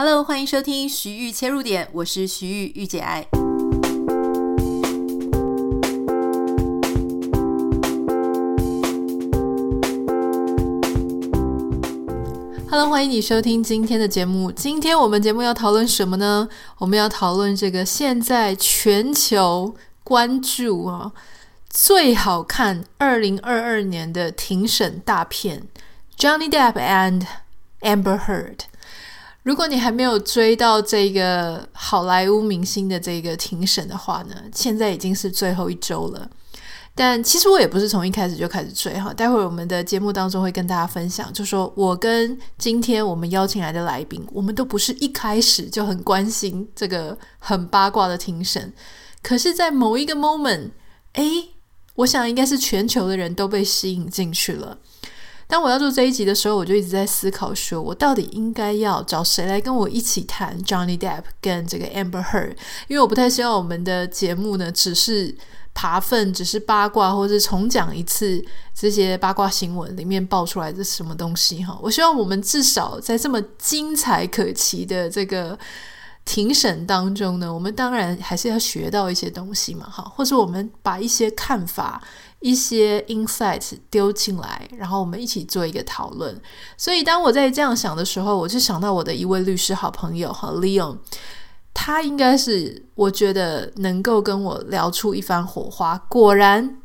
Hello，欢迎收听徐玉切入点，我是徐玉御姐爱。Hello，欢迎你收听今天的节目。今天我们节目要讨论什么呢？我们要讨论这个现在全球关注啊最好看二零二二年的庭审大片《Johnny Depp and Amber Heard》。如果你还没有追到这个好莱坞明星的这个庭审的话呢，现在已经是最后一周了。但其实我也不是从一开始就开始追哈，待会儿我们的节目当中会跟大家分享，就说我跟今天我们邀请来的来宾，我们都不是一开始就很关心这个很八卦的庭审，可是，在某一个 moment，诶，我想应该是全球的人都被吸引进去了。当我要做这一集的时候，我就一直在思考，说我到底应该要找谁来跟我一起谈 Johnny Depp 跟这个 Amber Heard，因为我不太希望我们的节目呢只是扒粪，只是八卦，或者重讲一次这些八卦新闻里面爆出来的什么东西哈。我希望我们至少在这么精彩可期的这个庭审当中呢，我们当然还是要学到一些东西嘛，哈，或者我们把一些看法。一些 insights 丢进来，然后我们一起做一个讨论。所以当我在这样想的时候，我就想到我的一位律师好朋友哈，Leon，他应该是我觉得能够跟我聊出一番火花。果然，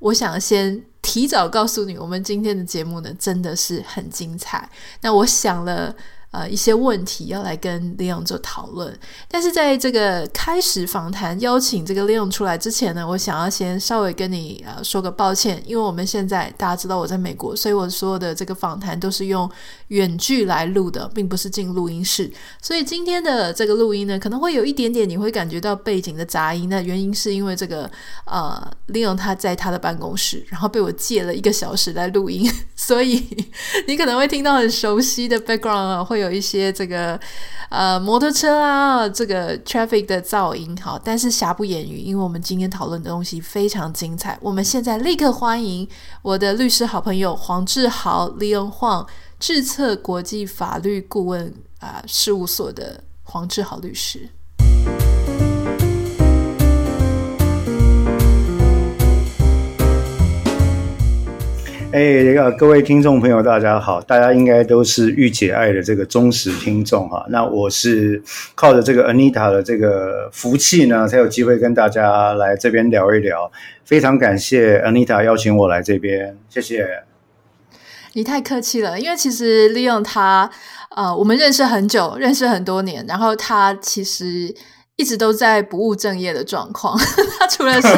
我想先提早告诉你，我们今天的节目呢，真的是很精彩。那我想了。呃，一些问题要来跟 Leon 做讨论，但是在这个开始访谈邀请这个 Leon 出来之前呢，我想要先稍微跟你呃说个抱歉，因为我们现在大家知道我在美国，所以我所有的这个访谈都是用远距来录的，并不是进录音室，所以今天的这个录音呢，可能会有一点点你会感觉到背景的杂音，那原因是因为这个呃 Leon 他在他的办公室，然后被我借了一个小时来录音，所以你可能会听到很熟悉的 background 啊，会。有一些这个呃摩托车啊，这个 traffic 的噪音，好，但是瑕不掩瑜，因为我们今天讨论的东西非常精彩。我们现在立刻欢迎我的律师好朋友黄志豪 Leon Huang，智策国际法律顾问啊、事务所的黄志豪律师。哎，这个各位听众朋友，大家好！大家应该都是御姐爱的这个忠实听众哈。那我是靠着这个 Anita 的这个福气呢，才有机会跟大家来这边聊一聊。非常感谢 Anita 邀请我来这边，谢谢。你太客气了，因为其实 Leon 他呃，我们认识很久，认识很多年，然后他其实一直都在不务正业的状况。他除了是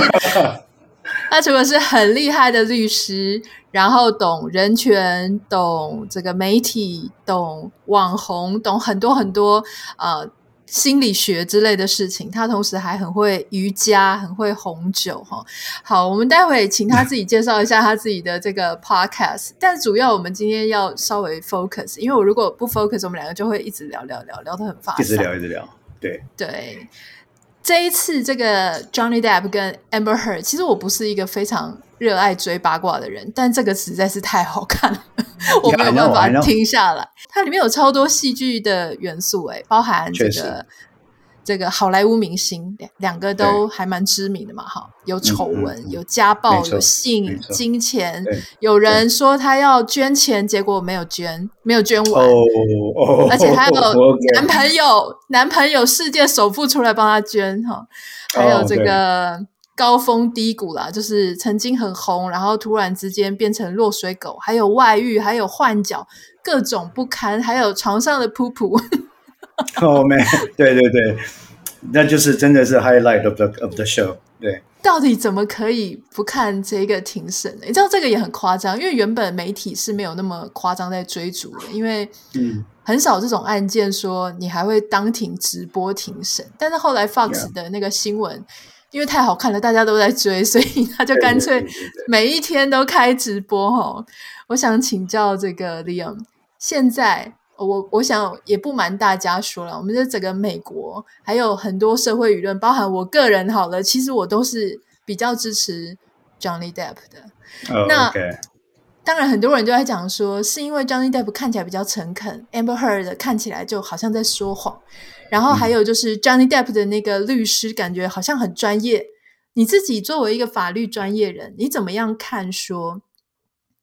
他除了是很厉害的律师。然后懂人权，懂这个媒体，懂网红，懂很多很多呃心理学之类的事情。他同时还很会瑜伽，很会红酒哈。好，我们待会请他自己介绍一下他自己的这个 podcast。但主要我们今天要稍微 focus，因为我如果不 focus，我们两个就会一直聊聊聊聊得很发散，一直聊一直聊。对对，这一次这个 Johnny Depp 跟 Amber Heard，其实我不是一个非常。热爱追八卦的人，但这个实在是太好看了，我没有办法停下来。它里面有超多戏剧的元素，诶，包含这个这个好莱坞明星两两个都还蛮知名的嘛，哈，有丑闻、嗯嗯，有家暴，有性、金钱，有人说他要捐钱，结果没有捐，没有捐完，哦哦、而且还有 男朋友、哦，男朋友世界首富出来帮他捐，哈，还有这个。哦高峰低谷啦，就是曾经很红，然后突然之间变成落水狗，还有外遇，还有换脚，各种不堪，还有床上的噗噗。哦，man，对对对，那就是真的是 highlight of the of the show。对，到底怎么可以不看这个庭审呢？你知道这个也很夸张，因为原本媒体是没有那么夸张在追逐的，因为嗯，很少这种案件说你还会当庭直播庭审，但是后来 Fox 的那个新闻。因为太好看了，大家都在追，所以他就干脆每一天都开直播哈。我想请教这个 Leon，现在我我想也不瞒大家说了，我们这整个美国还有很多社会舆论，包含我个人好了，其实我都是比较支持 Johnny Depp 的。Oh. 那当然很多人都在讲说，是因为 Johnny Depp 看起来比较诚恳，Amber Heard 看起来就好像在说谎。然后还有就是 Johnny Depp 的那个律师，感觉好像很专业。你自己作为一个法律专业人，你怎么样看说，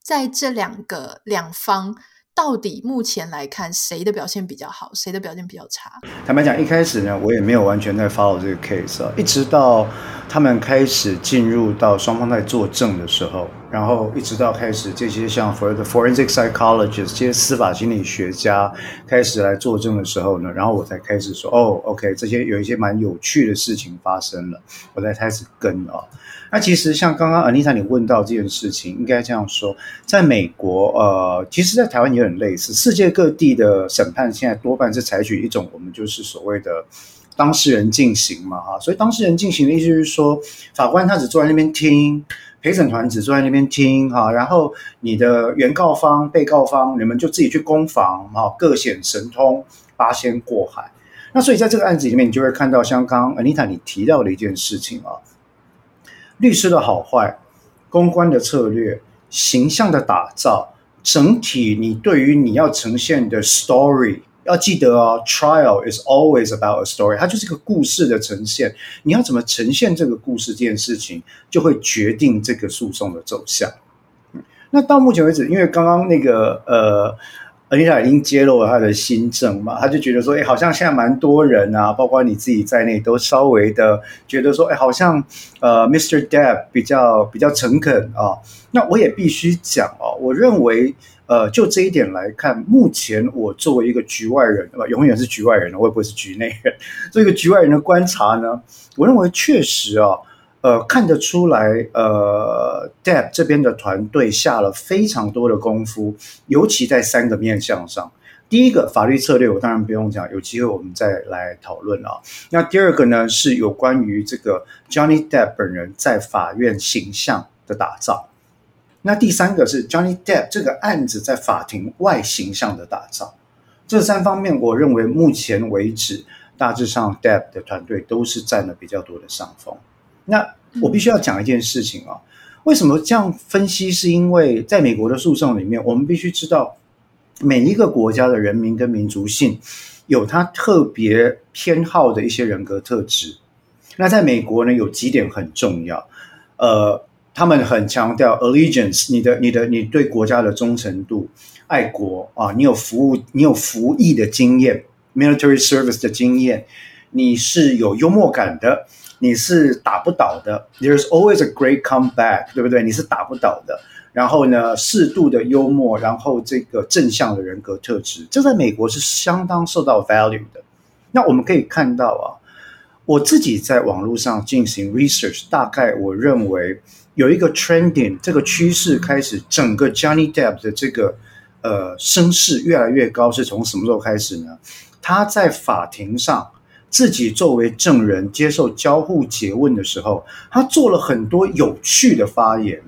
在这两个两方，到底目前来看，谁的表现比较好，谁的表现比较差？坦白讲，一开始呢，我也没有完全在 follow 这个 case 啊，一直到他们开始进入到双方在作证的时候，然后一直到开始这些像 forensic psychologist 这些司法心理学家开始来作证的时候呢，然后我才开始说，哦，OK，这些有一些蛮有趣的事情发生了，我才开始跟啊。那其实像刚刚 Anita 你问到这件事情，应该这样说，在美国，呃，其实，在台湾也很类似。世界各地的审判现在多半是采取一种我们就是所谓的当事人进行嘛，哈。所以当事人进行的意思就是说，法官他只坐在那边听，陪审团只坐在那边听，哈。然后你的原告方、被告方，你们就自己去攻防，哈，各显神通，八仙过海。那所以在这个案子里面，你就会看到像刚刚 Anita 你提到的一件事情啊。律师的好坏、公关的策略、形象的打造，整体你对于你要呈现的 story，要记得哦，trial is always about a story，它就是个故事的呈现。你要怎么呈现这个故事这件事情，就会决定这个诉讼的走向。那到目前为止，因为刚刚那个呃。Anita 已经揭露了他的新政嘛，他就觉得说，哎，好像现在蛮多人啊，包括你自己在内，都稍微的觉得说，哎，好像呃，Mr. Depp 比较比较诚恳啊。那我也必须讲啊，我认为，呃，就这一点来看，目前我作为一个局外人，对吧？永远是局外人，我也不会是局内人。这个局外人的观察呢，我认为确实啊。呃，看得出来，呃，Depp 这边的团队下了非常多的功夫，尤其在三个面向上。第一个法律策略，我当然不用讲，有机会我们再来讨论啊。那第二个呢，是有关于这个 Johnny Depp 本人在法院形象的打造。那第三个是 Johnny Depp 这个案子在法庭外形象的打造。这三方面，我认为目前为止，大致上 Depp 的团队都是占了比较多的上风。那我必须要讲一件事情啊，为什么这样分析？是因为在美国的诉讼里面，我们必须知道每一个国家的人民跟民族性有他特别偏好的一些人格特质。那在美国呢，有几点很重要，呃，他们很强调 allegiance，你的、你的、你对国家的忠诚度、爱国啊，你有服务、你有服役的经验，military service 的经验，你是有幽默感的。你是打不倒的，There's always a great comeback，对不对？你是打不倒的。然后呢，适度的幽默，然后这个正向的人格特质，这在美国是相当受到 value 的。那我们可以看到啊，我自己在网络上进行 research，大概我认为有一个 trending，这个趋势开始，整个 Johnny Depp 的这个呃声势越来越高，是从什么时候开始呢？他在法庭上。自己作为证人接受交互诘问的时候，他做了很多有趣的发言。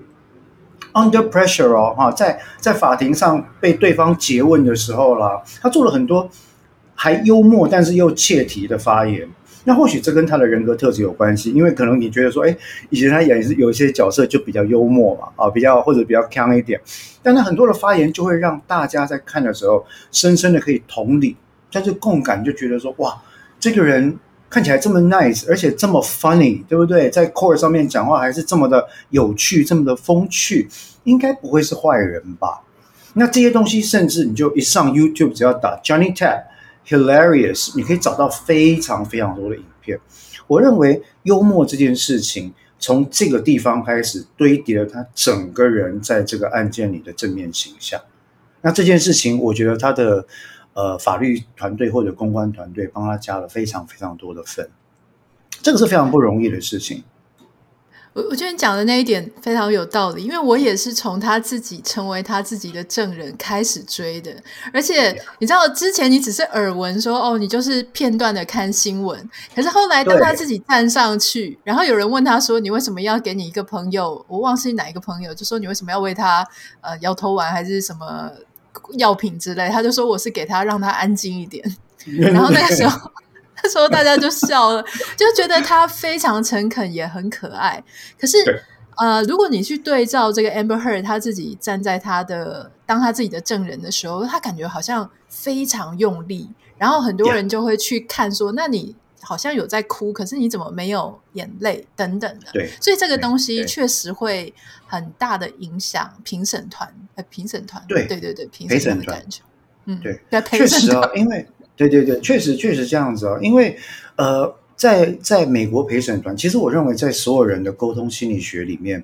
Under pressure 哦，哈，在在法庭上被对方诘问的时候啦，他做了很多还幽默但是又切题的发言。那或许这跟他的人格特质有关系，因为可能你觉得说，哎，以前他演是有一些角色就比较幽默嘛，啊，比较或者比较锵一点。但他很多的发言就会让大家在看的时候，深深的可以同理，但是共感就觉得说，哇。这个人看起来这么 nice，而且这么 funny，对不对？在 court 上面讲话还是这么的有趣，这么的风趣，应该不会是坏人吧？那这些东西，甚至你就一上 YouTube，只要打 Johnny Tap Hilarious，你可以找到非常非常多的影片。我认为幽默这件事情，从这个地方开始堆叠了他整个人在这个案件里的正面形象。那这件事情，我觉得他的。呃，法律团队或者公关团队帮他加了非常非常多的分，这个是非常不容易的事情。我我觉得你讲的那一点非常有道理，因为我也是从他自己成为他自己的证人开始追的，而且你知道之前你只是耳闻说哦，你就是片段的看新闻，可是后来当他自己站上去，然后有人问他说，你为什么要给你一个朋友，我忘记哪一个朋友，就说你为什么要为他呃摇头丸还是什么？药品之类，他就说我是给他让他安静一点，然后那个时候，那时候大家就笑了，就觉得他非常诚恳也很可爱。可是呃，如果你去对照这个 Amber Heard，他自己站在他的当他自己的证人的时候，他感觉好像非常用力，然后很多人就会去看说.那你好像有在哭，可是你怎么没有眼泪？等等的？对，所以这个东西确实会很大的影响评审团，呃，评审团，对对对对，评审团的感觉，嗯，对，确实啊，因为对对对，确实确实这样子啊，因为呃。在在美国陪审团，其实我认为在所有人的沟通心理学里面，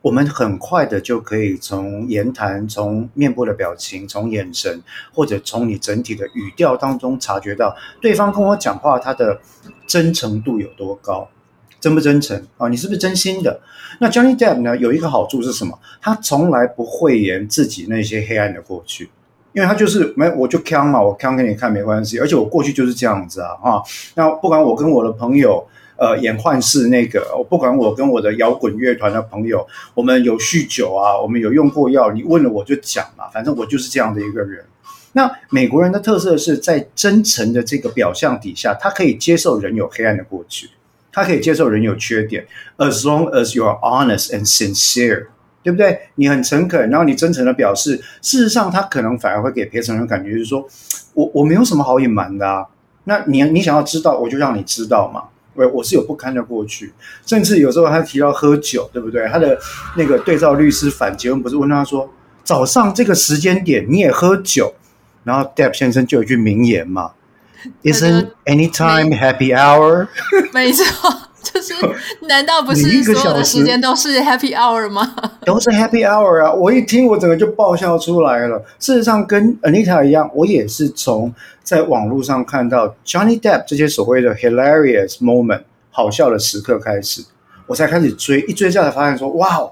我们很快的就可以从言谈、从面部的表情、从眼神，或者从你整体的语调当中察觉到对方跟我讲话他的真诚度有多高，真不真诚啊？你是不是真心的？那 Johnny Depp 呢？有一个好处是什么？他从来不讳言自己那些黑暗的过去。因为他就是没，我就锵嘛，我锵给你看没关系，而且我过去就是这样子啊，哈。那不管我跟我的朋友，呃，演幻视那个，我不管我跟我的摇滚乐团的朋友，我们有酗酒啊，我们有用过药，你问了我就讲嘛，反正我就是这样的一个人。那美国人的特色是在真诚的这个表象底下，他可以接受人有黑暗的过去，他可以接受人有缺点，as long as you are honest and sincere。对不对？你很诚恳，然后你真诚的表示，事实上他可能反而会给陪审人感觉就是说，我我没有什么好隐瞒的啊。那你你想要知道，我就让你知道嘛。我我是有不堪的过去，甚至有时候他提到喝酒，对不对？他的那个对照律师反结问不是问他说，早上这个时间点你也喝酒？然后 Depp 先生就有一句名言嘛，Isn't any time happy hour？没错。就是，难道不是所有的时间都是 Happy Hour 吗？都是 Happy Hour 啊！我一听，我整个就爆笑出来了。事实上，跟 Anita 一样，我也是从在网络上看到 Johnny Depp 这些所谓的 hilarious moment 好笑的时刻开始，我才开始追。一追下来，发现说，哇，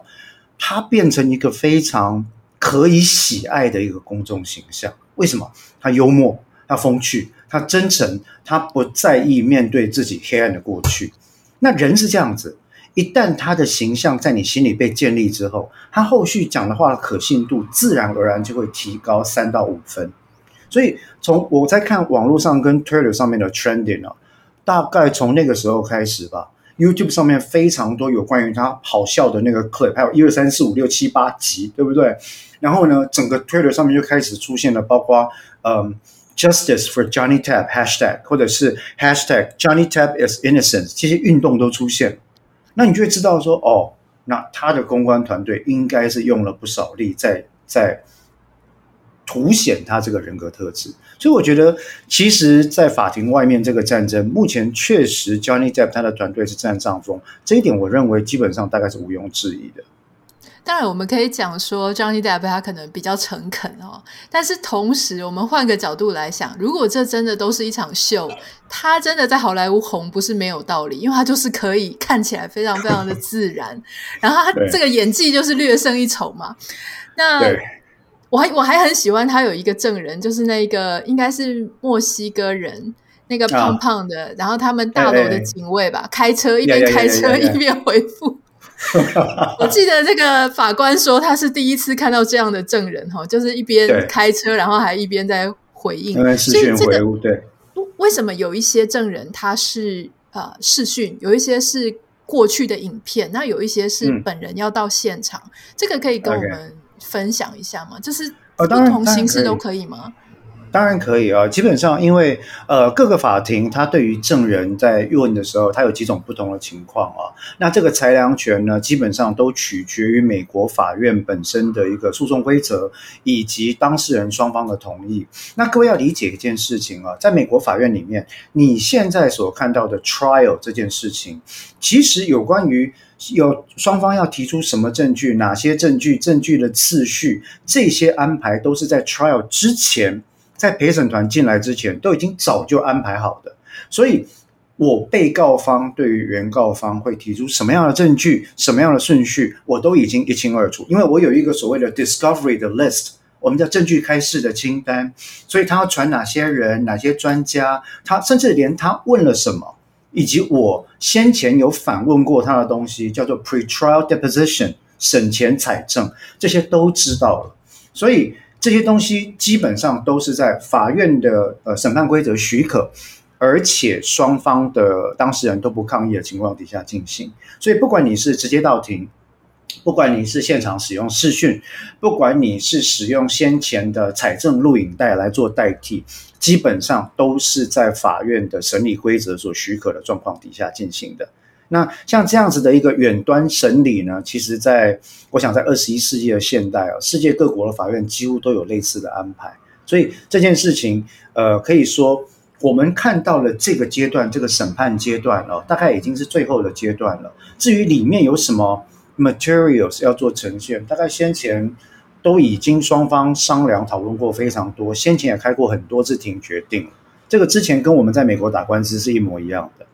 他变成一个非常可以喜爱的一个公众形象。为什么？他幽默，他风趣，他真诚，他不在意面对自己黑暗的过去。那人是这样子，一旦他的形象在你心里被建立之后，他后续讲的话的可信度自然而然就会提高三到五分。所以从我在看网络上跟 Twitter 上面的 trending 啊，大概从那个时候开始吧，YouTube 上面非常多有关于他好笑的那个 clip，还有一二三四五六七八集，对不对？然后呢，整个 Twitter 上面就开始出现了，包括嗯。Justice for Johnny Tap #hashtag，或者是 hashtag Johnny Tap is innocent，这些运动都出现，那你就会知道说，哦，那他的公关团队应该是用了不少力在在凸显他这个人格特质。所以我觉得，其实，在法庭外面这个战争，目前确实 Johnny tapp 他的团队是占上风，这一点我认为基本上大概是毋庸置疑的。当然，我们可以讲说，Johnny Depp 他可能比较诚恳哦。但是同时，我们换个角度来想，如果这真的都是一场秀，他真的在好莱坞红不是没有道理，因为他就是可以看起来非常非常的自然，然后他这个演技就是略胜一筹嘛。那我还我还很喜欢他有一个证人，就是那个应该是墨西哥人，那个胖胖的，啊、然后他们大楼的警卫吧，哎哎开车一边开车一边回复。我记得这个法官说，他是第一次看到这样的证人哈，就是一边开车，然后还一边在回应。所以这个对，为什么有一些证人他是呃视讯，有一些是过去的影片，那有一些是本人要到现场，嗯、这个可以跟我们分享一下吗？就是不同形式都可以吗？当然可以啊，基本上因为呃各个法庭，它对于证人在问的时候，它有几种不同的情况啊。那这个裁量权呢，基本上都取决于美国法院本身的一个诉讼规则，以及当事人双方的同意。那各位要理解一件事情啊，在美国法院里面，你现在所看到的 trial 这件事情，其实有关于有双方要提出什么证据、哪些证据、证据的次序，这些安排都是在 trial 之前。在陪审团进来之前，都已经早就安排好的，所以我被告方对于原告方会提出什么样的证据、什么样的顺序，我都已经一清二楚。因为我有一个所谓的 discovery 的 list，我们叫证据开示的清单，所以他要传哪些人、哪些专家，他甚至连他问了什么，以及我先前有反问过他的东西，叫做 pretrial deposition 审前采证，这些都知道了，所以。这些东西基本上都是在法院的呃审判规则许可，而且双方的当事人都不抗议的情况底下进行。所以不管你是直接到庭，不管你是现场使用视讯，不管你是使用先前的采证录影带来做代替，基本上都是在法院的审理规则所许可的状况底下进行的。那像这样子的一个远端审理呢，其实在我想在二十一世纪的现代啊，世界各国的法院几乎都有类似的安排。所以这件事情，呃，可以说我们看到了这个阶段，这个审判阶段哦，大概已经是最后的阶段了。至于里面有什么 materials 要做呈现，大概先前都已经双方商量讨论过非常多，先前也开过很多次庭决定。这个之前跟我们在美国打官司是一模一样的。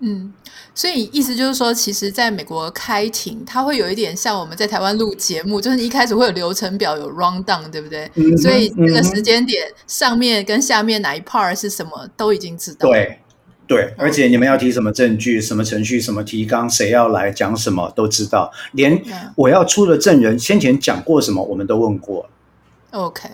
嗯，所以意思就是说，其实在美国开庭，它会有一点像我们在台湾录节目，就是你一开始会有流程表，有 rundown，对不对？嗯、所以这个时间点上面跟下面哪一 part 是什么都已经知道。对，对，而且你们要提什么证据、什么程序、什么提纲，谁要来讲什么都知道，连我要出的证人先前讲过什么，我们都问过。Okay.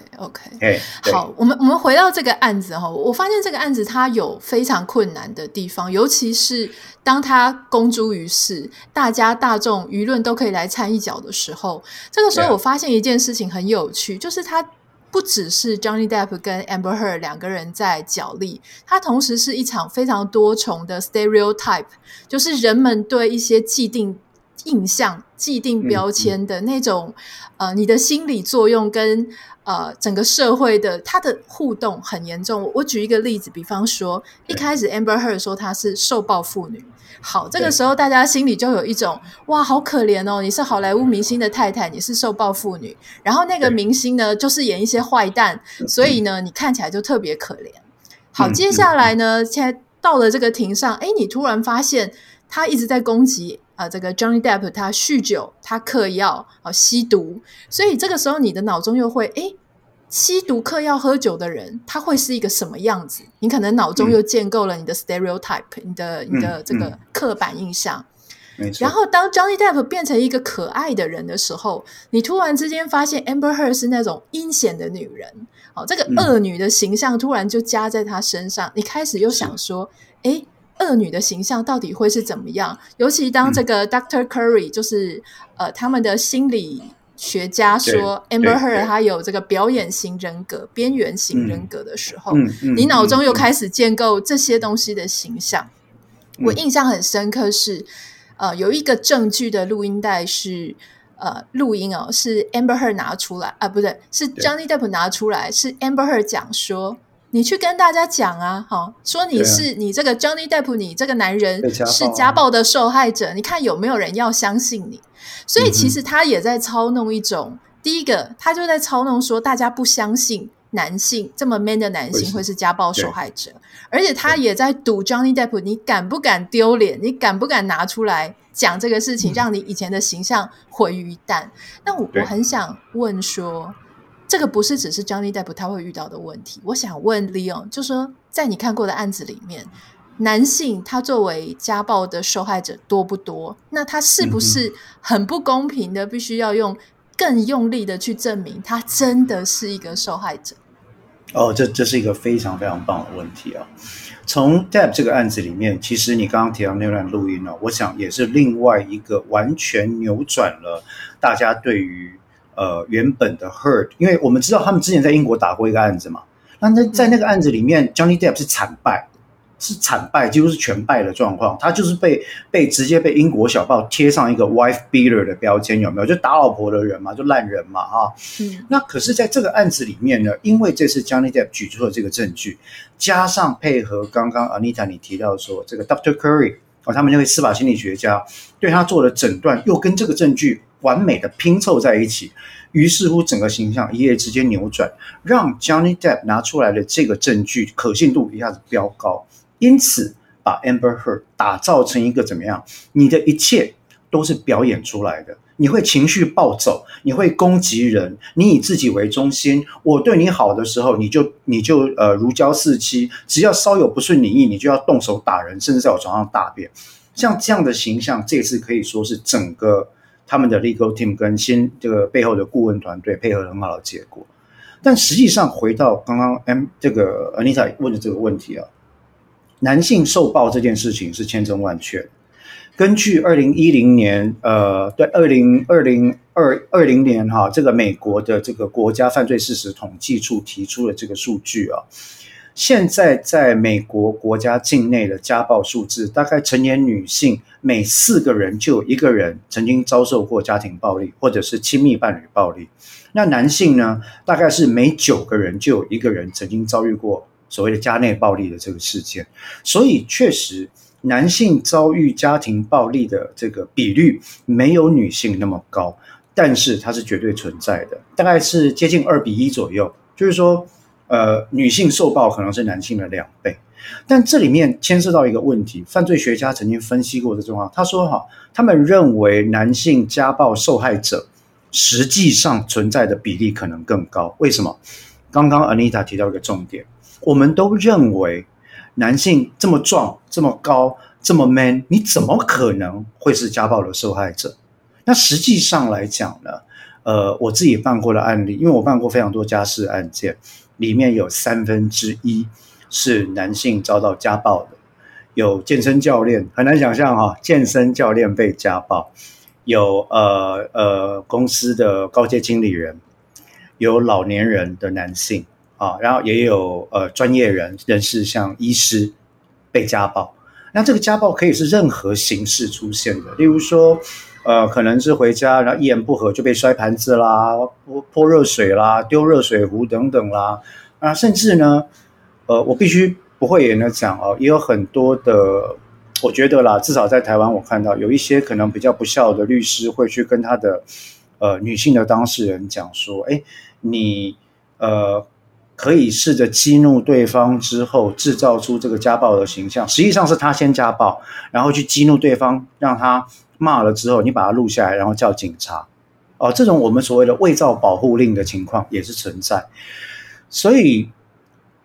Hey, 好，我们我们回到这个案子哈，我发现这个案子它有非常困难的地方，尤其是当它公诸于世，大家大众舆论都可以来掺一脚的时候，这个时候我发现一件事情很有趣就是它不只是 Johnny Depp 跟 Amber Heard 两个人在角力，它同时是一场非常多重的 stereotype，就是人们对一些既定。印象、既定标签的那种，嗯嗯、呃，你的心理作用跟呃整个社会的它的互动很严重。我，我举一个例子，比方说一开始 Amber Heard 说她是受暴妇女，好，这个时候大家心里就有一种哇，好可怜哦，你是好莱坞明星的太太，你是受暴妇女，然后那个明星呢就是演一些坏蛋，所以呢你看起来就特别可怜。好，接下来呢，现在到了这个庭上，哎，你突然发现他一直在攻击。啊、呃，这个 Johnny Depp 他酗酒，他嗑药，啊、呃，吸毒，所以这个时候你的脑中又会，诶，吸毒、嗑药、喝酒的人，他会是一个什么样子？你可能脑中又建构了你的 stereotype，、嗯、你的你的这个刻板印象。然后当 Johnny Depp 变成一个可爱的人的时候，你突然之间发现 Amber Heard 是那种阴险的女人，哦，这个恶女的形象突然就加在她身上，嗯、你开始又想说，诶。恶女的形象到底会是怎么样？尤其当这个 Doctor Curry，就是、嗯、呃他们的心理学家说 Amber Heard 她有这个表演型人格、边缘型人格的时候，你脑中又开始建构这些东西的形象。嗯、我印象很深刻是，呃，有一个证据的录音带是呃录音哦，是 Amber Heard 拿出来啊、呃，不对，是 Johnny Depp 拿出来，是 Amber Heard 讲说。你去跟大家讲啊，好，说你是、啊、你这个 Johnny Depp，你这个男人是家暴的受害者，你看有没有人要相信你？所以其实他也在操弄一种，嗯、第一个他就在操弄说大家不相信男性这么 man 的男性会是家暴受害者，而且他也在赌 Johnny Depp，你敢不敢丢脸？你敢不敢拿出来讲这个事情，嗯、让你以前的形象毁于一旦？那我我很想问说。这个不是只是 Johnny Depp 他会遇到的问题。我想问 Leon，就说在你看过的案子里面，男性他作为家暴的受害者多不多？那他是不是很不公平的，必须要用更用力的去证明他真的是一个受害者？哦，这这是一个非常非常棒的问题啊！从 Depp 这个案子里面，其实你刚刚提到那段录音呢，我想也是另外一个完全扭转了大家对于。呃，原本的 Heard，因为我们知道他们之前在英国打过一个案子嘛，那在在那个案子里面，Johnny Depp 是惨败，是惨败，几乎是全败的状况，他就是被被直接被英国小报贴上一个 wife beater 的标签，有没有？就打老婆的人嘛，就烂人嘛，啊。嗯。那可是在这个案子里面呢，因为这次 Johnny Depp 举出了这个证据，加上配合刚刚 Anita 你提到说这个 Dr. Curry 哦，他们那位司法心理学家对他做了诊断，又跟这个证据。完美的拼凑在一起，于是乎整个形象一夜之间扭转，让 Johnny Depp 拿出来的这个证据可信度一下子飙高，因此把 Amber Heard 打造成一个怎么样？你的一切都是表演出来的，你会情绪暴走，你会攻击人，你以自己为中心。我对你好的时候，你就你就呃如胶似漆；只要稍有不顺你意，你就要动手打人，甚至在我床上大便。像这样的形象，这次可以说是整个。他们的 legal team 跟新这个背后的顾问团队配合很好的结果，但实际上回到刚刚 M 这个 Anita 问的这个问题啊，男性受暴这件事情是千真万确，根据二零一零年，呃，对，二零二零二二零年哈，这个美国的这个国家犯罪事实统计处提出的这个数据啊，现在在美国国家境内的家暴数字，大概成年女性每四个人就有一个人曾经遭受过家庭暴力或者是亲密伴侣暴力，那男性呢，大概是每九个人就有一个人曾经遭遇过所谓的家内暴力的这个事件，所以确实。男性遭遇家庭暴力的这个比率没有女性那么高，但是它是绝对存在的，大概是接近二比一左右。就是说，呃，女性受暴可能是男性的两倍。但这里面牵涉到一个问题，犯罪学家曾经分析过的状况，他说哈，他们认为男性家暴受害者实际上存在的比例可能更高。为什么？刚刚 Anita 提到一个重点，我们都认为。男性这么壮、这么高、这么 man，你怎么可能会是家暴的受害者？那实际上来讲呢，呃，我自己办过的案例，因为我办过非常多家事案件，里面有三分之一是男性遭到家暴的。有健身教练，很难想象哈、哦，健身教练被家暴；有呃呃公司的高阶经理人，有老年人的男性。啊，然后也有呃专业人人士，像医师被家暴。那这个家暴可以是任何形式出现的，例如说，呃，可能是回家然后一言不合就被摔盘子啦、泼泼热水啦、丢热水壶等等啦。啊，甚至呢，呃，我必须不讳言的讲哦，也有很多的，我觉得啦，至少在台湾我看到有一些可能比较不孝的律师会去跟他的呃女性的当事人讲说，哎，你呃。可以试着激怒对方之后，制造出这个家暴的形象。实际上是他先家暴，然后去激怒对方，让他骂了之后，你把他录下来，然后叫警察。哦，这种我们所谓的伪造保护令的情况也是存在。所以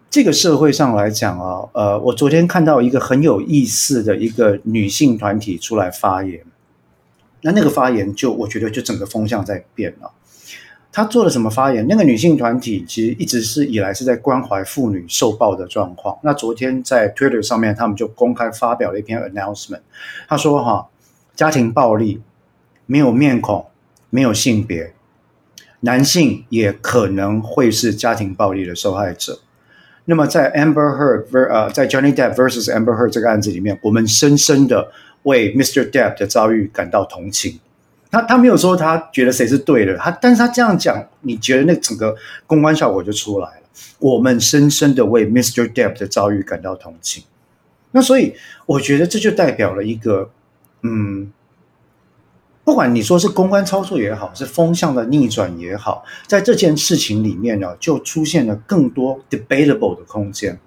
这个社会上来讲啊，呃，我昨天看到一个很有意思的一个女性团体出来发言，那那个发言就我觉得就整个风向在变了。他做了什么发言？那个女性团体其实一直是以来是在关怀妇女受暴的状况。那昨天在 Twitter 上面，他们就公开发表了一篇 announcement。他说：“哈，家庭暴力没有面孔，没有性别，男性也可能会是家庭暴力的受害者。那么在 Amber Heard 呃，在 Johnny Depp versus Amber Heard 这个案子里面，我们深深的为 Mr. Depp 的遭遇感到同情。”他他没有说他觉得谁是对的，他但是他这样讲，你觉得那整个公关效果就出来了。我们深深的为 Mr. Depp 的遭遇感到同情。那所以我觉得这就代表了一个，嗯，不管你说是公关操作也好，是风向的逆转也好，在这件事情里面呢，就出现了更多 debatable 的空间。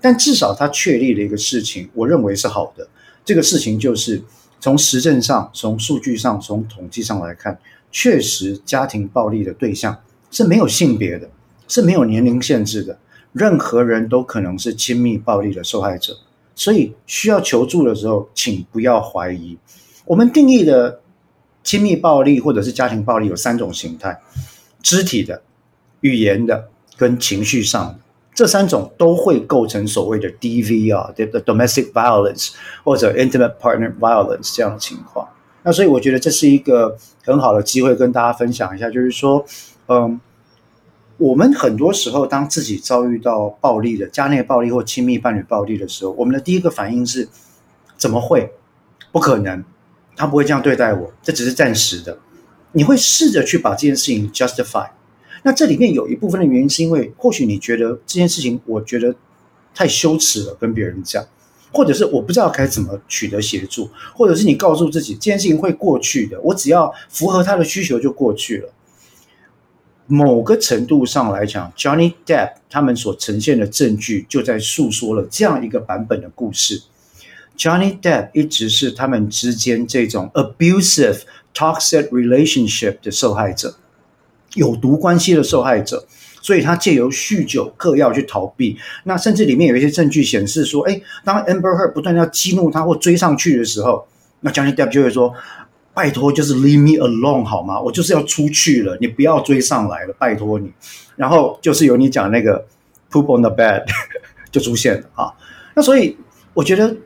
但至少他确立了一个事情，我认为是好的。这个事情就是。从实证上、从数据上、从统计上来看，确实家庭暴力的对象是没有性别的，是没有年龄限制的，任何人都可能是亲密暴力的受害者。所以需要求助的时候，请不要怀疑。我们定义的亲密暴力或者是家庭暴力有三种形态：肢体的、语言的跟情绪上的。这三种都会构成所谓的 DV 啊 domestic violence 或者 intimate partner violence 这样的情况。那所以我觉得这是一个很好的机会跟大家分享一下，就是说，嗯，我们很多时候当自己遭遇到暴力的家内暴力或亲密伴侣暴力的时候，我们的第一个反应是：怎么会？不可能，他不会这样对待我，这只是暂时的。你会试着去把这件事情 justify。那这里面有一部分的原因，是因为或许你觉得这件事情，我觉得太羞耻了，跟别人讲，或者是我不知道该怎么取得协助，或者是你告诉自己这件事情会过去的，我只要符合他的需求就过去了。某个程度上来讲，Johnny Depp 他们所呈现的证据就在诉说了这样一个版本的故事。Johnny Depp 一直是他们之间这种 abusive toxic relationship 的受害者。有毒关系的受害者，所以他借由酗酒、嗑药去逃避。那甚至里面有一些证据显示说，哎，当 Amber Heard 不断要激怒他或追上去的时候，那 Johnny Depp 就会说：“拜托，就是 leave me alone 好吗？我就是要出去了，你不要追上来了，拜托你。”然后就是有你讲那个 poop on the bed 就出现了啊。那所以我觉得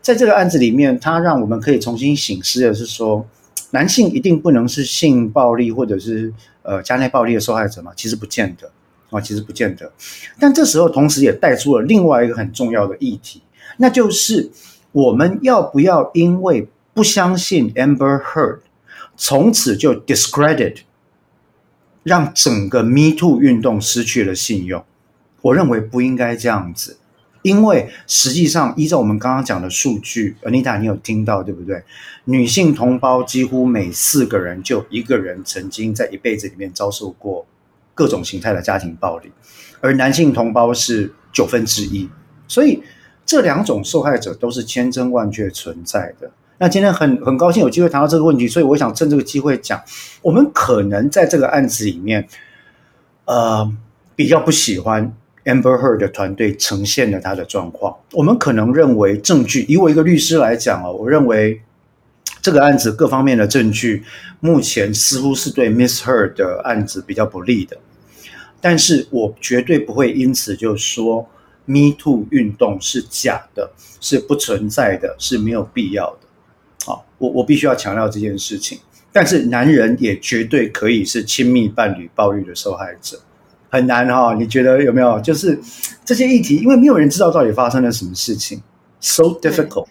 在这个案子里面，它让我们可以重新醒思的是说，男性一定不能是性暴力或者是呃家内暴力的受害者吗？其实不见得啊，其实不见得。但这时候同时也带出了另外一个很重要的议题，那就是我们要不要因为不相信 Amber Heard，从此就 discredit，让整个 Me Too 运动失去了信用？我认为不应该这样子，因为实际上依照我们刚刚讲的数据，Anita，你有听到对不对？女性同胞几乎每四个人就一个人曾经在一辈子里面遭受过各种形态的家庭暴力，而男性同胞是九分之一，所以。这两种受害者都是千真万确存在的。那今天很很高兴有机会谈到这个问题，所以我想趁这个机会讲，我们可能在这个案子里面，呃，比较不喜欢 Amber Heard 的团队呈现了他的状况。我们可能认为证据，以我一个律师来讲哦，我认为这个案子各方面的证据目前似乎是对 Miss Heard 的案子比较不利的，但是我绝对不会因此就说。Me Too 运动是假的，是不存在的，是没有必要的。好，我我必须要强调这件事情。但是男人也绝对可以是亲密伴侣暴力的受害者，很难哈、哦？你觉得有没有？就是这些议题，因为没有人知道到底发生了什么事情，so difficult。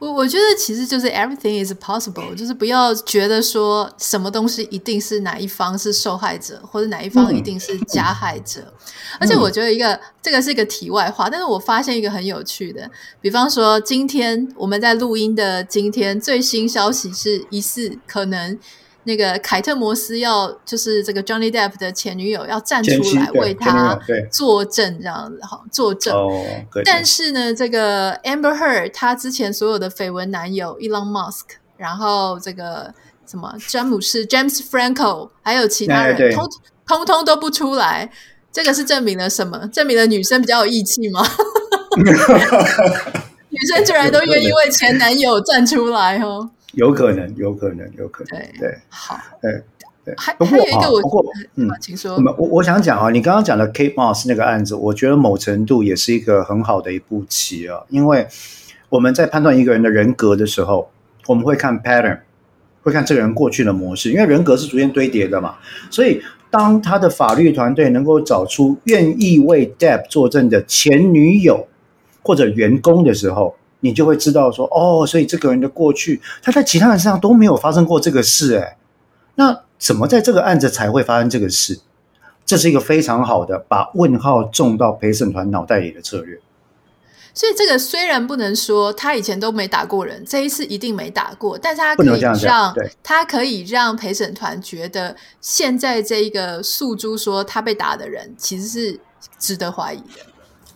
我我觉得其实就是 everything is possible，就是不要觉得说什么东西一定是哪一方是受害者，或者哪一方一定是加害者。嗯、而且我觉得一个、嗯、这个是一个题外话，但是我发现一个很有趣的，比方说今天我们在录音的今天最新消息是疑似可能。那个凯特摩斯要就是这个 Johnny Depp 的前女友要站出来为他作证，这样子哈，作证。Oh, 但是呢，这个 Amber Heard 他之前所有的绯闻男友 Elon Musk，然后这个什么詹姆斯 James Franco，还有其他人，通通通都不出来。这个是证明了什么？证明了女生比较有义气吗？女生居然都愿意为前男友站出来哦。有可能，有可能，有可能。对，对好，对对。还不过还有一个我，不过嗯，请说。我我想讲啊，你刚刚讲的 Kate Moss 那个案子，我觉得某程度也是一个很好的一步棋啊。因为我们在判断一个人的人格的时候，我们会看 pattern，会看这个人过去的模式，因为人格是逐渐堆叠的嘛。所以，当他的法律团队能够找出愿意为 Depp 作证的前女友或者员工的时候，你就会知道说，哦，所以这个人的过去，他在其他人身上都没有发生过这个事，哎，那怎么在这个案子才会发生这个事？这是一个非常好的把问号种到陪审团脑袋里的策略。所以这个虽然不能说他以前都没打过人，这一次一定没打过，但是他可以让他可以让陪审团觉得现在这一个诉诸说他被打的人其实是值得怀疑的。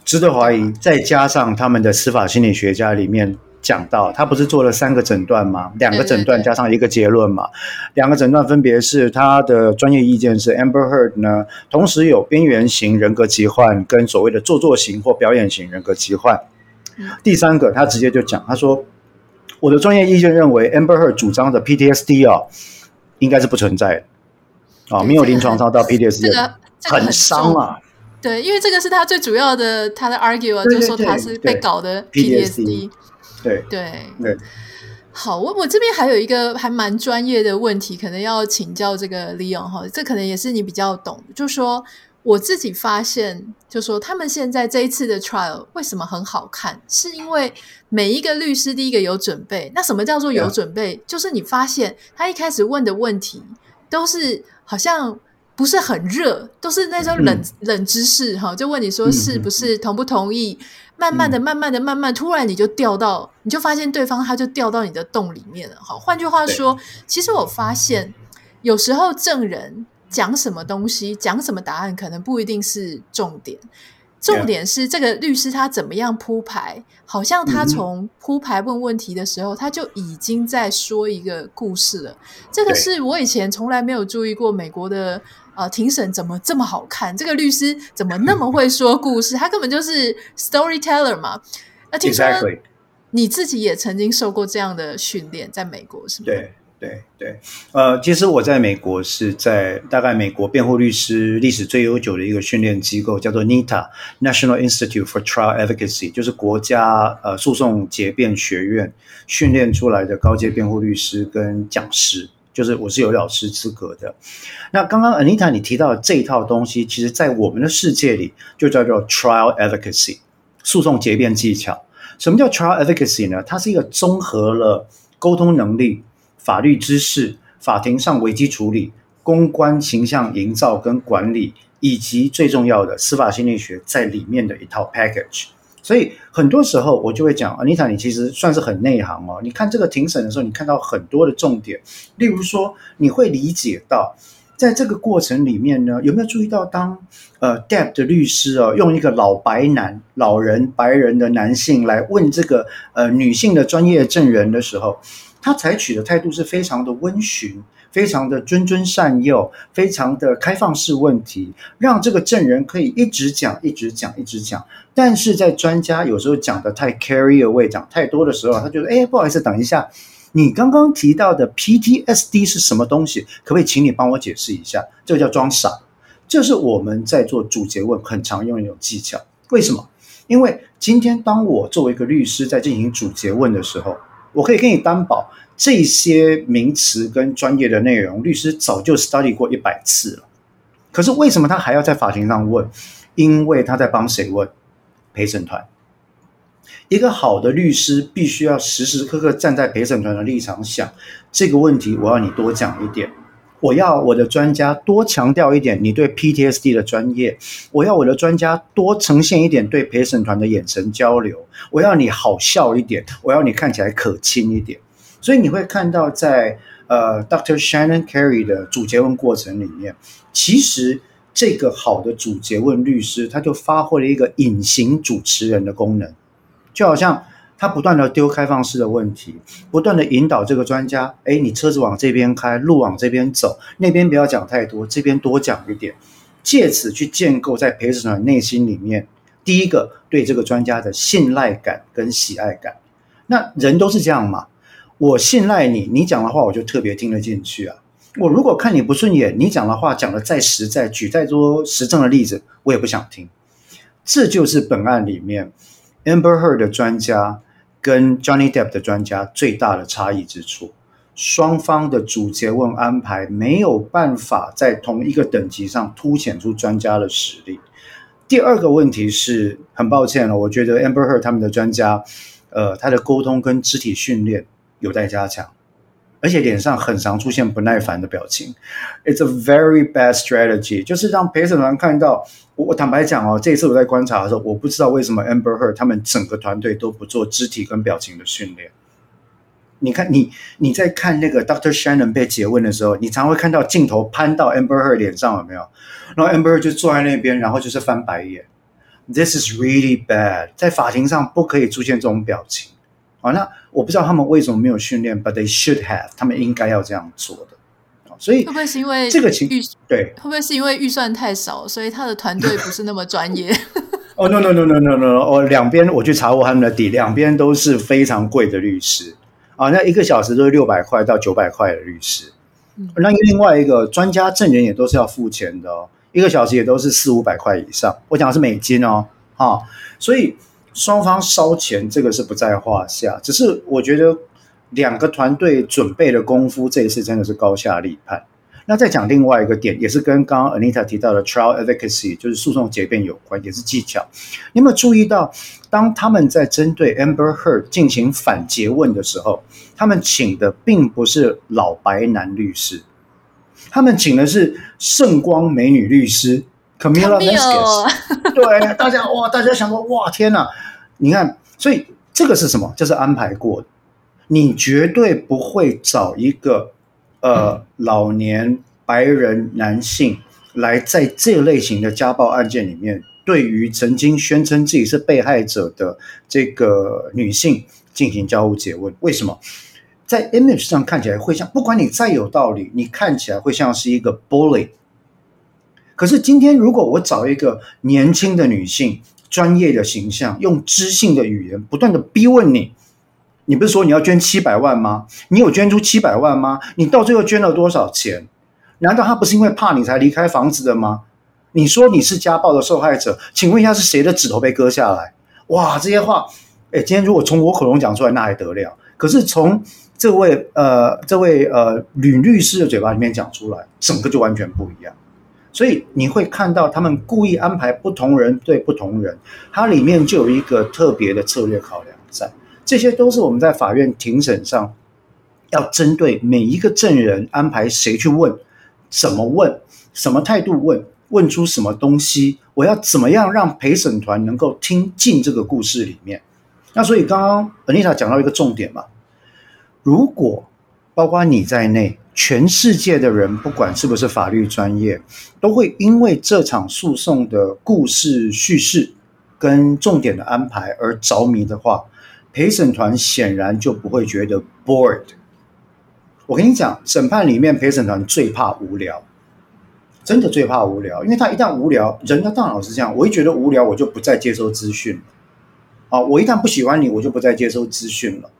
值得怀疑，再加上他们的司法心理学家里面讲到，他不是做了三个诊断吗？两个诊断加上一个结论嘛。两个诊断分别是他的专业意见是 Amber Heard 呢，同时有边缘型人格疾患跟所谓的做作型或表演型人格疾患。第三个，他直接就讲，他说我的专业意见认为 Amber Heard 主张的 PTSD 哦，应该是不存在的啊，没有临床上到 PTSD，这个很伤啊。对，因为这个是他最主要的他的 argument，就是说他是被搞的 PTSD。对对对。好，我我这边还有一个还蛮专业的问题，可能要请教这个 Leon 哈，这可能也是你比较懂。就是说我自己发现，就是说他们现在这一次的 trial 为什么很好看，是因为每一个律师第一个有准备。那什么叫做有准备.就是你发现他一开始问的问题都是好像。不是很热，都是那种冷、嗯、冷知识哈，就问你说是不是同不同意？嗯、慢慢的、慢慢的、慢慢，突然你就掉到，你就发现对方他就掉到你的洞里面了哈。换句话说，其实我发现有时候证人讲什么东西、讲什么答案，可能不一定是重点。重点是这个律师他怎么样铺排，好像他从铺排问问题的时候，他就已经在说一个故事了。这个是我以前从来没有注意过美国的呃庭审怎么这么好看，这个律师怎么那么会说故事，他根本就是 storyteller 嘛。那听说你自己也曾经受过这样的训练，在美国是吗？对。对对，呃，其实我在美国是在大概美国辩护律师历史最悠久的一个训练机构，叫做 NITA National Institute for Trial Advocacy，就是国家呃诉讼结辩学院训练出来的高阶辩护律师跟讲师，就是我是有老师资格的。那刚刚 Anita 你提到的这一套东西，其实在我们的世界里就叫做 Trial Advocacy，诉讼结辩技巧。什么叫 Trial Advocacy 呢？它是一个综合了沟通能力。法律知识、法庭上危机处理、公关形象营造跟管理，以及最重要的司法心理学在里面的一套 package。所以很多时候我就会讲，Anita，你其实算是很内行哦。你看这个庭审的时候，你看到很多的重点，例如说，你会理解到，在这个过程里面呢，有没有注意到当，呃 Deb 的律师哦，用一个老白男、老人、白人的男性来问这个呃女性的专业证人的时候。他采取的态度是非常的温驯，非常的谆谆善诱，非常的开放式问题，让这个证人可以一直讲，一直讲，一直讲。但是在专家有时候讲的太 carry away，讲太多的时候，他就说：“哎，不好意思，等一下，你刚刚提到的 PTSD 是什么东西？可不可以请你帮我解释一下？”这个叫装傻，这是我们在做主结问很常用一种技巧。为什么？因为今天当我作为一个律师在进行主结问的时候。我可以跟你担保，这些名词跟专业的内容，律师早就 study 过一百次了。可是为什么他还要在法庭上问？因为他在帮谁问？陪审团。一个好的律师必须要时时刻刻站在陪审团的立场想这个问题，我要你多讲一点。我要我的专家多强调一点你对 PTSD 的专业，我要我的专家多呈现一点对陪审团的眼神交流，我要你好笑一点，我要你看起来可亲一点。所以你会看到在呃 Dr. Shannon Carey 的主结问过程里面，其实这个好的主结问律师他就发挥了一个隐形主持人的功能，就好像。他不断的丢开放式的问题，不断的引导这个专家，哎，你车子往这边开，路往这边走，那边不要讲太多，这边多讲一点，借此去建构在陪审团内心里面，第一个对这个专家的信赖感跟喜爱感。那人都是这样嘛，我信赖你，你讲的话我就特别听得进去啊。我如果看你不顺眼，你讲的话讲的再实在，举再多实证的例子，我也不想听。这就是本案里面 Amber Heard 的专家。跟 Johnny Depp 的专家最大的差异之处，双方的主结问安排没有办法在同一个等级上凸显出专家的实力。第二个问题是很抱歉了，我觉得 Amber Heard 他们的专家，呃，他的沟通跟肢体训练有待加强。而且脸上很常出现不耐烦的表情，It's a very bad strategy，就是让陪审团看到。我我坦白讲哦，这一次我在观察的时候，我不知道为什么 Amber Heard 他们整个团队都不做肢体跟表情的训练。你看，你你在看那个 Doctor Shannon 被詰问的时候，你常会看到镜头攀到 Amber Heard 脸上有没有？然后 Amber 就坐在那边，然后就是翻白眼。This is really bad，在法庭上不可以出现这种表情。啊，那我不知道他们为什么没有训练，but they should have，他们应该要这样做的。所以会不会是因为这个情预对？会不会是因为预算太少，所以他的团队不是那么专业？哦、oh, no no no no no no！哦，两边我去查过他们的底，两边都是非常贵的律师啊，那一个小时都是六百块到九百块的律师。嗯、那另外一个专家证人也都是要付钱的哦，一个小时也都是四五百块以上。我讲的是美金哦，啊，所以。双方烧钱，这个是不在话下。只是我觉得两个团队准备的功夫，这一次真的是高下立判。那再讲另外一个点，也是跟刚刚 Anita 提到的 trial advocacy，就是诉讼结辩有关，也是技巧。你有没有注意到，当他们在针对 Amber Heard 进行反诘问的时候，他们请的并不是老白男律师，他们请的是圣光美女律师。Camila Vasquez 对，大家哇，大家想说哇，天哪！你看，所以这个是什么？这是安排过的。你绝对不会找一个呃老年白人男性来在这类型的家暴案件里面，对于曾经宣称自己是被害者的这个女性进行交互诘问。为什么？在 image 上看起来会像，不管你再有道理，你看起来会像是一个 bully。可是今天，如果我找一个年轻的女性，专业的形象，用知性的语言不断的逼问你，你不是说你要捐七百万吗？你有捐出七百万吗？你到最后捐了多少钱？难道他不是因为怕你才离开房子的吗？你说你是家暴的受害者，请问一下是谁的指头被割下来？哇，这些话，哎，今天如果从我口中讲出来，那还得了？可是从这位呃这位呃吕律师的嘴巴里面讲出来，整个就完全不一样。所以你会看到他们故意安排不同人对不同人，它里面就有一个特别的策略考量在。这些都是我们在法院庭审上要针对每一个证人安排谁去问，怎么问，什么态度问，问出什么东西，我要怎么样让陪审团能够听进这个故事里面。那所以刚刚 Anita 讲到一个重点嘛，如果包括你在内，全世界的人不管是不是法律专业，都会因为这场诉讼的故事叙事跟重点的安排而着迷的话，陪审团显然就不会觉得 bored。我跟你讲，审判里面陪审团最怕无聊，真的最怕无聊，因为他一旦无聊，人的大脑是这样，我一觉得无聊，我就不再接收资讯了。啊，我一旦不喜欢你，我就不再接收资讯了。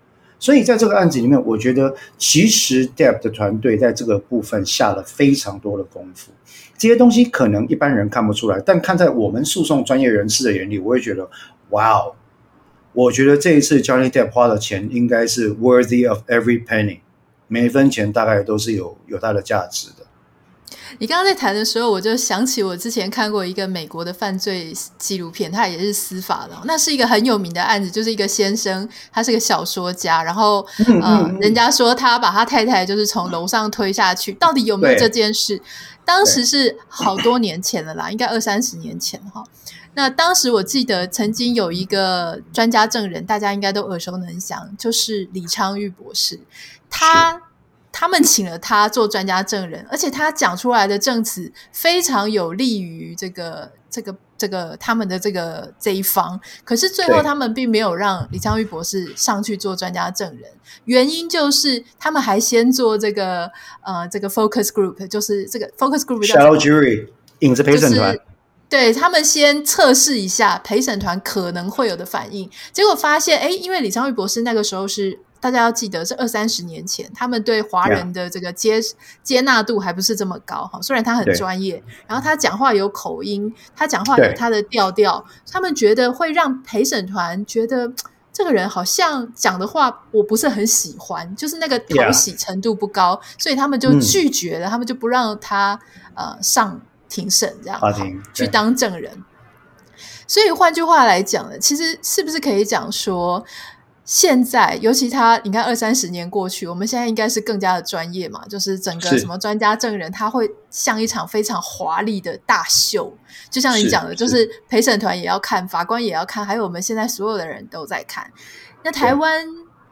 所以在这个案子里面，我觉得其实 Depp 的团队在这个部分下了非常多的功夫。这些东西可能一般人看不出来，但看在我们诉讼专业人士的眼里，我会觉得，哇哦。我觉得这一次 Johnny Depp 花的钱应该是 worthy of every penny，每一分钱大概都是有有它的价值的。你刚刚在谈的时候，我就想起我之前看过一个美国的犯罪纪录片，它也是司法的，那是一个很有名的案子，就是一个先生，他是个小说家，然后嗯，呃，人家说他把他太太就是从楼上推下去，到底有没有这件事？当时是好多年前了啦，应该二三十年前哈。那当时我记得曾经有一个专家证人，大家应该都耳熟能详，就是李昌钰博士。他他们请了他做专家证人，而且他讲出来的证词非常有利于这个这个这个他们的这个这一方。可是最后他们并没有让李昌钰博士上去做专家证人，原因就是他们还先做这个呃这个 focus group，就是这个 focus group shadow jury 影子陪审团。对，他们先测试一下陪审团可能会有的反应，结果发现，哎，因为李昌钰博士那个时候是大家要记得是二三十年前，他们对华人的这个接.接纳度还不是这么高哈。虽然他很专业，然后他讲话有口音，他讲话有他的调调，他们觉得会让陪审团觉得这个人好像讲的话我不是很喜欢，就是那个讨喜程度不高.所以他们就拒绝了，嗯、他们就不让他呃上。庭审这样去当证人，所以换句话来讲呢，其实是不是可以讲说，现在尤其他，你看二三十年过去，我们现在应该是更加的专业嘛，就是整个什么专家证人，他会像一场非常华丽的大秀，就像你讲的，就是。陪审团也要看，法官也要看，还有我们现在所有的人都在看。那台湾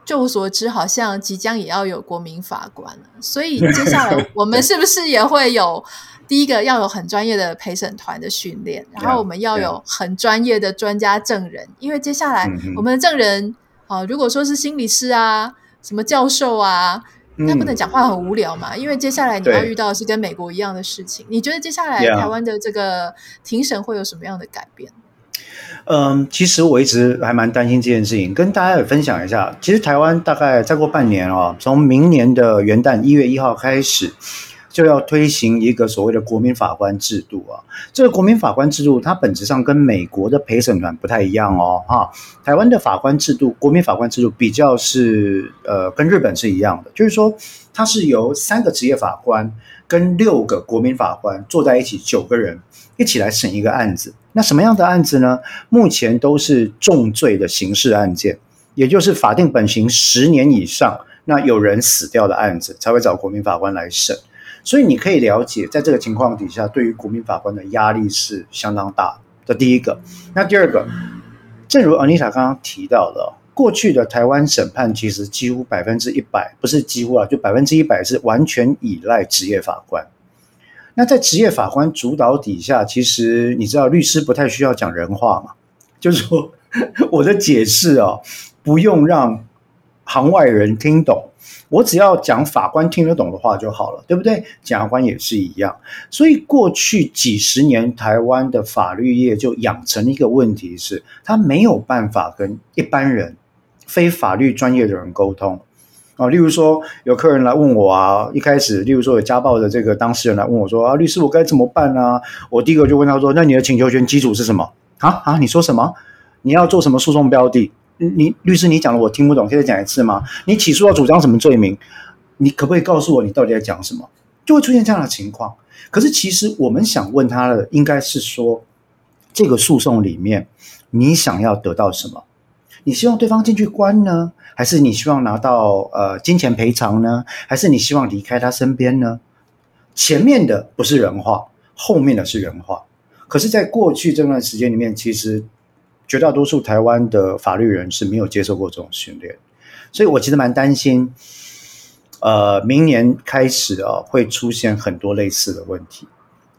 就我所知，好像即将也要有国民法官了，所以接下来我们是不是也会有？第一个要有很专业的陪审团的训练，然后我们要有 很专业的专家证人，因为接下来我们的证人啊、呃，如果说是心理师啊、什么教授啊，那不能讲话很无聊嘛，因为接下来你要遇到的是跟美国一样的事情。你觉得接下来台湾的这个庭审会有什么样的改变？嗯，其实我一直还蛮担心这件事情，跟大家也分享一下。其实台湾大概再过半年哦，从明年的元旦一月一号开始。就要推行一个所谓的国民法官制度啊，这个国民法官制度它本质上跟美国的陪审团不太一样哦，哈，台湾的法官制度，国民法官制度比较是呃跟日本是一样的，就是说它是由三个职业法官跟六个国民法官坐在一起，九个人一起来审一个案子。那什么样的案子呢？目前都是重罪的刑事案件，也就是法定本刑十年以上，那有人死掉的案子才会找国民法官来审。所以你可以了解，在这个情况底下，对于国民法官的压力是相当大的。第一个，那第二个，正如 Anita 刚刚提到的，过去的台湾审判其实几乎百分之一百，不是几乎啊，就百分之一百是完全依赖职业法官。那在职业法官主导底下，其实你知道，律师不太需要讲人话嘛，就是说 我的解释哦，不用让行外人听懂。我只要讲法官听得懂的话就好了，对不对？检察官也是一样。所以过去几十年，台湾的法律业就养成一个问题是，他没有办法跟一般人非法律专业的人沟通。啊，例如说有客人来问我啊，一开始，例如说有家暴的这个当事人来问我说啊，律师我该怎么办啊？我第一个就问他说，那你的请求权基础是什么？啊啊，你说什么？你要做什么诉讼标的？你律师你讲的我听不懂，可以再讲一次吗？你起诉要主张什么罪名？你可不可以告诉我你到底在讲什么？就会出现这样的情况。可是其实我们想问他的应该是说，这个诉讼里面你想要得到什么？你希望对方进去关呢？还是你希望拿到呃金钱赔偿呢？还是你希望离开他身边呢？前面的不是人话，后面的是人话。可是，在过去这段时间里面，其实绝大多数台湾的法律人是没有接受过这种训练，所以我其实蛮担心，呃，明年开始啊会出现很多类似的问题。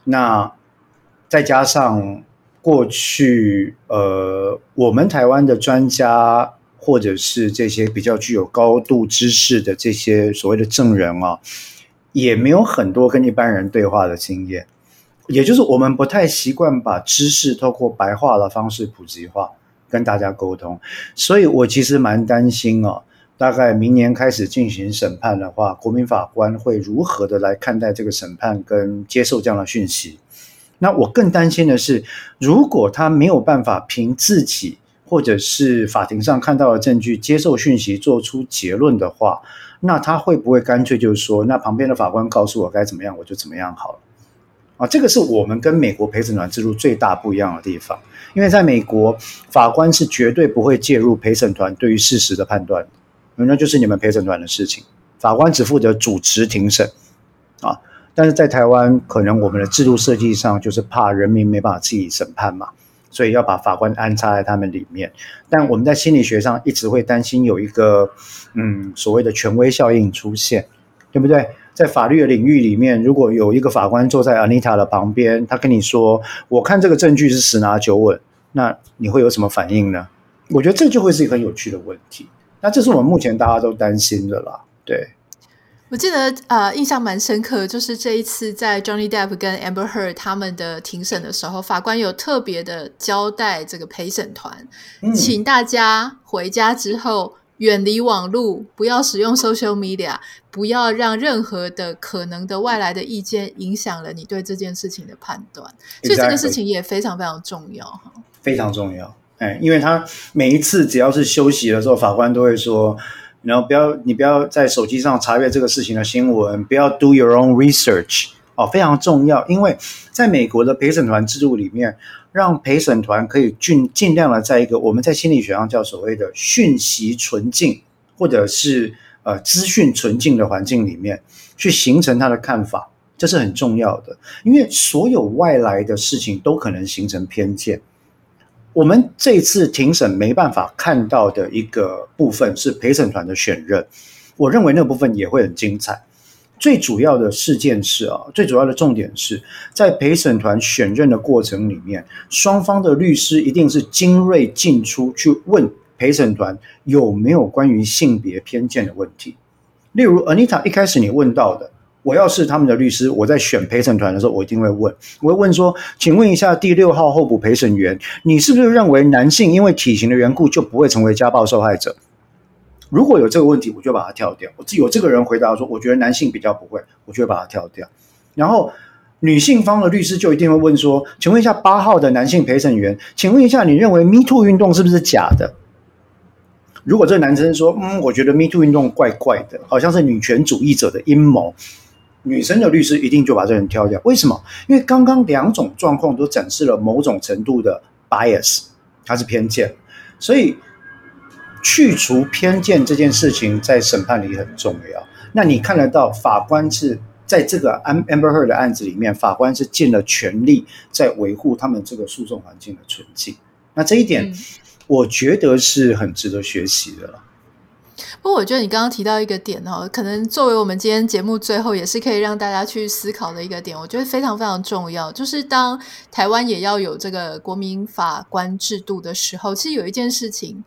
那再加上过去呃，我们台湾的专家。或者是这些比较具有高度知识的这些所谓的证人啊，也没有很多跟一般人对话的经验，也就是我们不太习惯把知识透过白话的方式普及化，跟大家沟通。所以我其实蛮担心哦，大概明年开始进行审判的话，国民法官会如何的来看待这个审判跟接受这样的讯息？那我更担心的是，如果他没有办法凭自己。或者是法庭上看到的证据，接受讯息，做出结论的话，那他会不会干脆就是说，那旁边的法官告诉我该怎么样，我就怎么样好了？啊，这个是我们跟美国陪审团制度最大不一样的地方，因为在美国，法官是绝对不会介入陪审团对于事实的判断，那就是你们陪审团的事情，法官只负责主持庭审啊。但是在台湾，可能我们的制度设计上就是怕人民没办法自己审判嘛。所以要把法官安插在他们里面，但我们在心理学上一直会担心有一个嗯所谓的权威效应出现，对不对？在法律的领域里面，如果有一个法官坐在 Anita 的旁边，他跟你说：“我看这个证据是十拿九稳”，那你会有什么反应呢？我觉得这就会是一个很有趣的问题。那这是我们目前大家都担心的啦，对。我记得呃，印象蛮深刻，就是这一次在 Johnny Depp 跟 Amber Heard 他们的庭审的时候，法官有特别的交代这个陪审团，嗯、请大家回家之后远离网络，不要使用 social media，不要让任何的可能的外来的意见影响了你对这件事情的判断。所以这个事情也非常非常重要哈，非常重要。哎，因为他每一次只要是休息的时候，法官都会说。然后不要，你不要在手机上查阅这个事情的新闻，不要 do your own research 哦，非常重要。因为在美国的陪审团制度里面，让陪审团可以尽尽量的在一个我们在心理学上叫所谓的讯息纯净，或者是呃资讯纯净的环境里面去形成他的看法，这是很重要的。因为所有外来的事情都可能形成偏见。我们这次庭审没办法看到的一个部分是陪审团的选任，我认为那部分也会很精彩。最主要的事件是啊，最主要的重点是在陪审团选任的过程里面，双方的律师一定是精锐进出去问陪审团有没有关于性别偏见的问题。例如，Anita 一开始你问到的。我要是他们的律师，我在选陪审团的时候，我一定会问，我会问说，请问一下第六号候补陪审员，你是不是认为男性因为体型的缘故就不会成为家暴受害者？如果有这个问题，我就把它跳掉。我有这个人回答说，我觉得男性比较不会，我就会把它跳掉。然后女性方的律师就一定会问说，请问一下八号的男性陪审员，请问一下，你认为 Me Too 运动是不是假的？如果这个男生说，嗯，我觉得 Me Too 运动怪怪的，好像是女权主义者的阴谋。女生的律师一定就把这人挑掉，为什么？因为刚刚两种状况都展示了某种程度的 bias，它是偏见，所以去除偏见这件事情在审判里很重要。那你看得到法官是在这个 Amber Heard 的案子里面，法官是尽了全力在维护他们这个诉讼环境的纯净。那这一点，我觉得是很值得学习的了。不过，我觉得你刚刚提到一个点哦，可能作为我们今天节目最后也是可以让大家去思考的一个点，我觉得非常非常重要。就是当台湾也要有这个国民法官制度的时候，其实有一件事情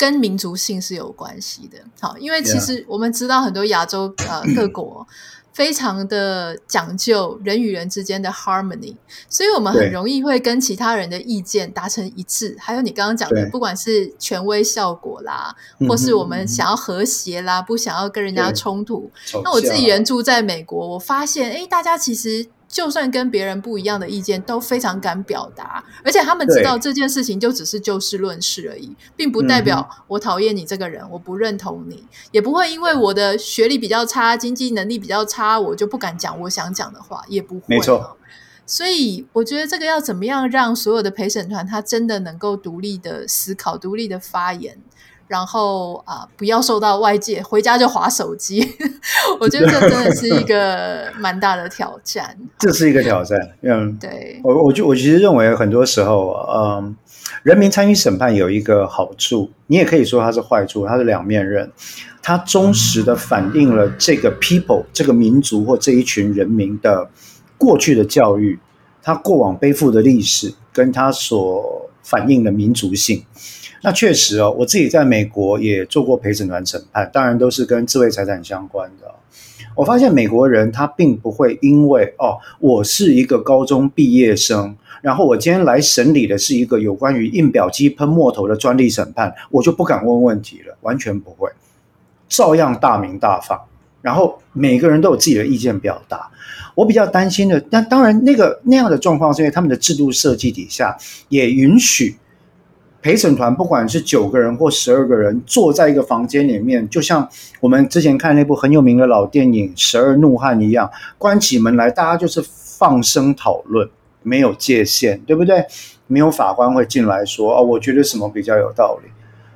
跟民族性是有关系的。好，因为其实我们知道很多亚洲呃各国。非常的讲究人与人之间的 harmony，所以我们很容易会跟其他人的意见达成一致。还有你刚刚讲的，不管是权威效果啦，或是我们想要和谐啦，不想要跟人家冲突。那我自己人住在美国，我发现，哎，大家其实。就算跟别人不一样的意见，都非常敢表达，而且他们知道这件事情就只是就事论事而已，并不代表我讨厌你这个人，我不认同你，也不会因为我的学历比较差、经济能力比较差，我就不敢讲我想讲的话，也不会。没错。所以我觉得这个要怎么样让所有的陪审团他真的能够独立的思考、独立的发言。然后啊、呃，不要受到外界，回家就划手机。我觉得这真的是一个 蛮大的挑战。这是一个挑战，嗯，对。我我就我其实认为很多时候，嗯，人民参与审判有一个好处，你也可以说它是坏处，它是两面刃。它忠实的反映了这个 people 这个民族或这一群人民的过去的教育，他过往背负的历史，跟他所反映的民族性。那确实哦，我自己在美国也做过陪审团审判，当然都是跟智慧财产相关的。我发现美国人他并不会因为哦，我是一个高中毕业生，然后我今天来审理的是一个有关于印表机喷墨头的专利审判，我就不敢问问题了，完全不会，照样大鸣大放。然后每个人都有自己的意见表达。我比较担心的，但当然那个那样的状况是因为他们的制度设计底下也允许。陪审团不管是九个人或十二个人坐在一个房间里面，就像我们之前看那部很有名的老电影《十二怒汉》一样，关起门来，大家就是放声讨论，没有界限，对不对？没有法官会进来说：“哦，我觉得什么比较有道理。”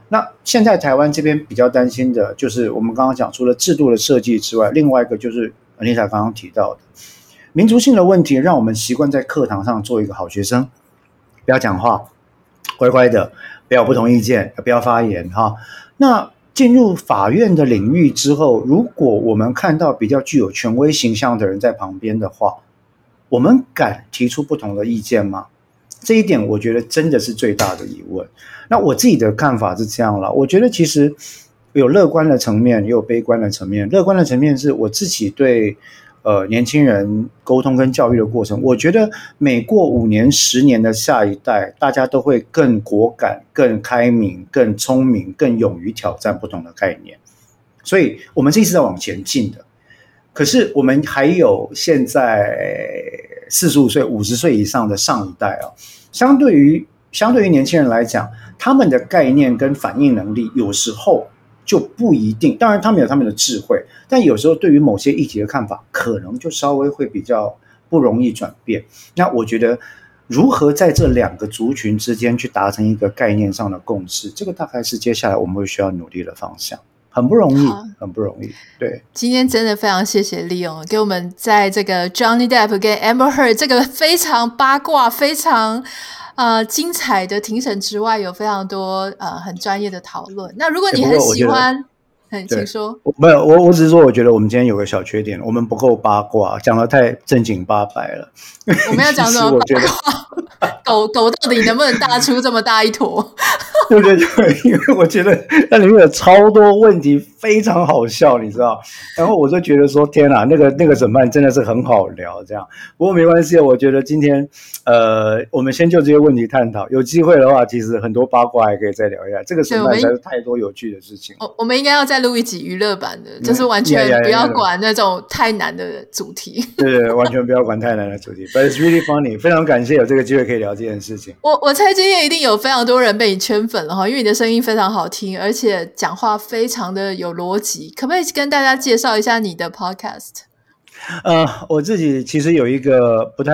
那现在台湾这边比较担心的就是我们刚刚讲，除了制度的设计之外，另外一个就是安妮塔刚刚提到的民族性的问题，让我们习惯在课堂上做一个好学生，不要讲话。乖乖的，不要不同意见，不要发言哈。那进入法院的领域之后，如果我们看到比较具有权威形象的人在旁边的话，我们敢提出不同的意见吗？这一点我觉得真的是最大的疑问。那我自己的看法是这样了，我觉得其实有乐观的层面，也有悲观的层面。乐观的层面是我自己对。呃，年轻人沟通跟教育的过程，我觉得每过五年、十年的下一代，大家都会更果敢、更开明、更聪明、更勇于挑战不同的概念。所以，我们这一直在往前进的。可是，我们还有现在四十五岁、五十岁以上的上一代啊，相对于相对于年轻人来讲，他们的概念跟反应能力，有时候。就不一定，当然他们有他们的智慧，但有时候对于某些议题的看法，可能就稍微会比较不容易转变。那我觉得，如何在这两个族群之间去达成一个概念上的共识，这个大概是接下来我们会需要努力的方向，很不容易，很不容易。对，今天真的非常谢谢 Leon 给我们在这个 Johnny Depp 跟 Amber Heard 这个非常八卦、非常。呃，精彩的庭审之外，有非常多呃很专业的讨论。那如果你很喜欢，很请说。没有，我我只是说，我觉得我们今天有个小缺点，我们不够八卦，讲的太正经八百了。我们要讲什么 八卦？狗狗到底能不能大出这么大一坨？对对对，因为我觉得那里面有超多问题，非常好笑，你知道？然后我就觉得说，天哪，那个那个审判真的是很好聊，这样。不过没关系，我觉得今天呃，我们先就这些问题探讨。有机会的话，其实很多八卦还可以再聊一下。这个审判实在是太多有趣的事情。我我们应该要再录一集娱乐版的，就是完全不要管那种太难的主题。对对，完全不要管太难的主题。But it's really funny，非常感谢有这个机会可以聊这件事情。我我猜今天一定有非常多人被你圈粉了哈，因为你的声音非常好听，而且讲话非常的有逻辑。可不可以跟大家介绍一下你的 podcast？呃，我自己其实有一个不太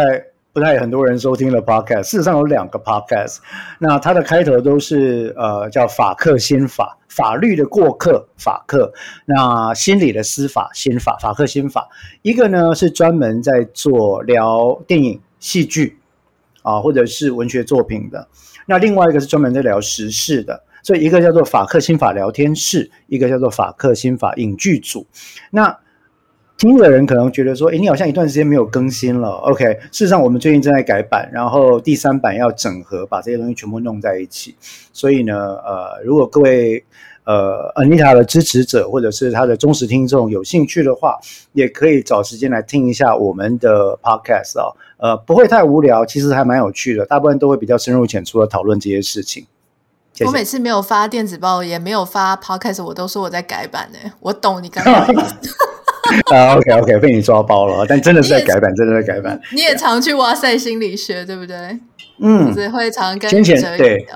不太很多人收听的 podcast，事实上有两个 podcast。那它的开头都是呃叫法客心法，法律的过客法客，那心理的司法心法法客心法。一个呢是专门在做聊电影戏剧啊，或者是文学作品的。那另外一个是专门在聊时事的。所以一个叫做法客心法聊天室，一个叫做法客心法影剧组。那听的人可能觉得说，哎，你好像一段时间没有更新了。OK，事实上我们最近正在改版，然后第三版要整合，把这些东西全部弄在一起。所以呢，呃，如果各位呃 Anita 的支持者或者是他的忠实听众有兴趣的话，也可以找时间来听一下我们的 Podcast 哦。呃，不会太无聊，其实还蛮有趣的，大部分都会比较深入浅出的讨论这些事情。谢谢。我每次没有发电子报，也没有发 Podcast，我都说我在改版呢。我懂你刚刚的意思。啊、uh,，OK OK，被你抓包了，但真的是在改版，真的在改版。你也常去哇塞心理学，对不对？嗯，只会常跟先前对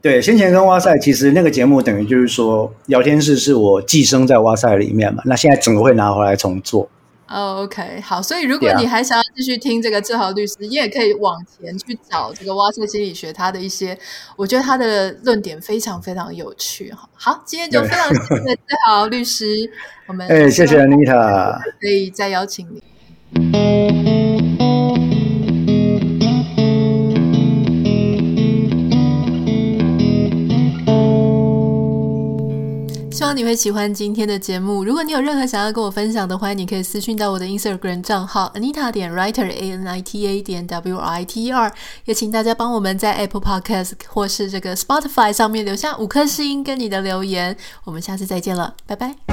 对，先前跟哇塞，其实那个节目等于就是说，聊天室是我寄生在哇塞里面嘛，那现在整个会拿回来重做。哦、oh,，OK，好，所以如果你还想要继续听这个志豪律师，你也可以往前去找这个挖掘心理学，他的一些，我觉得他的论点非常非常有趣哈。好，今天就非常谢谢志豪律师，我们 哎，谢谢 Anita，可以再邀请你。希望你会喜欢今天的节目。如果你有任何想要跟我分享的欢迎，你可以私讯到我的 Instagram 账号 Anita 点 Writer A N I T A 点 W I T E R。也请大家帮我们在 Apple Podcast 或是这个 Spotify 上面留下五颗星跟你的留言。我们下次再见了，拜拜。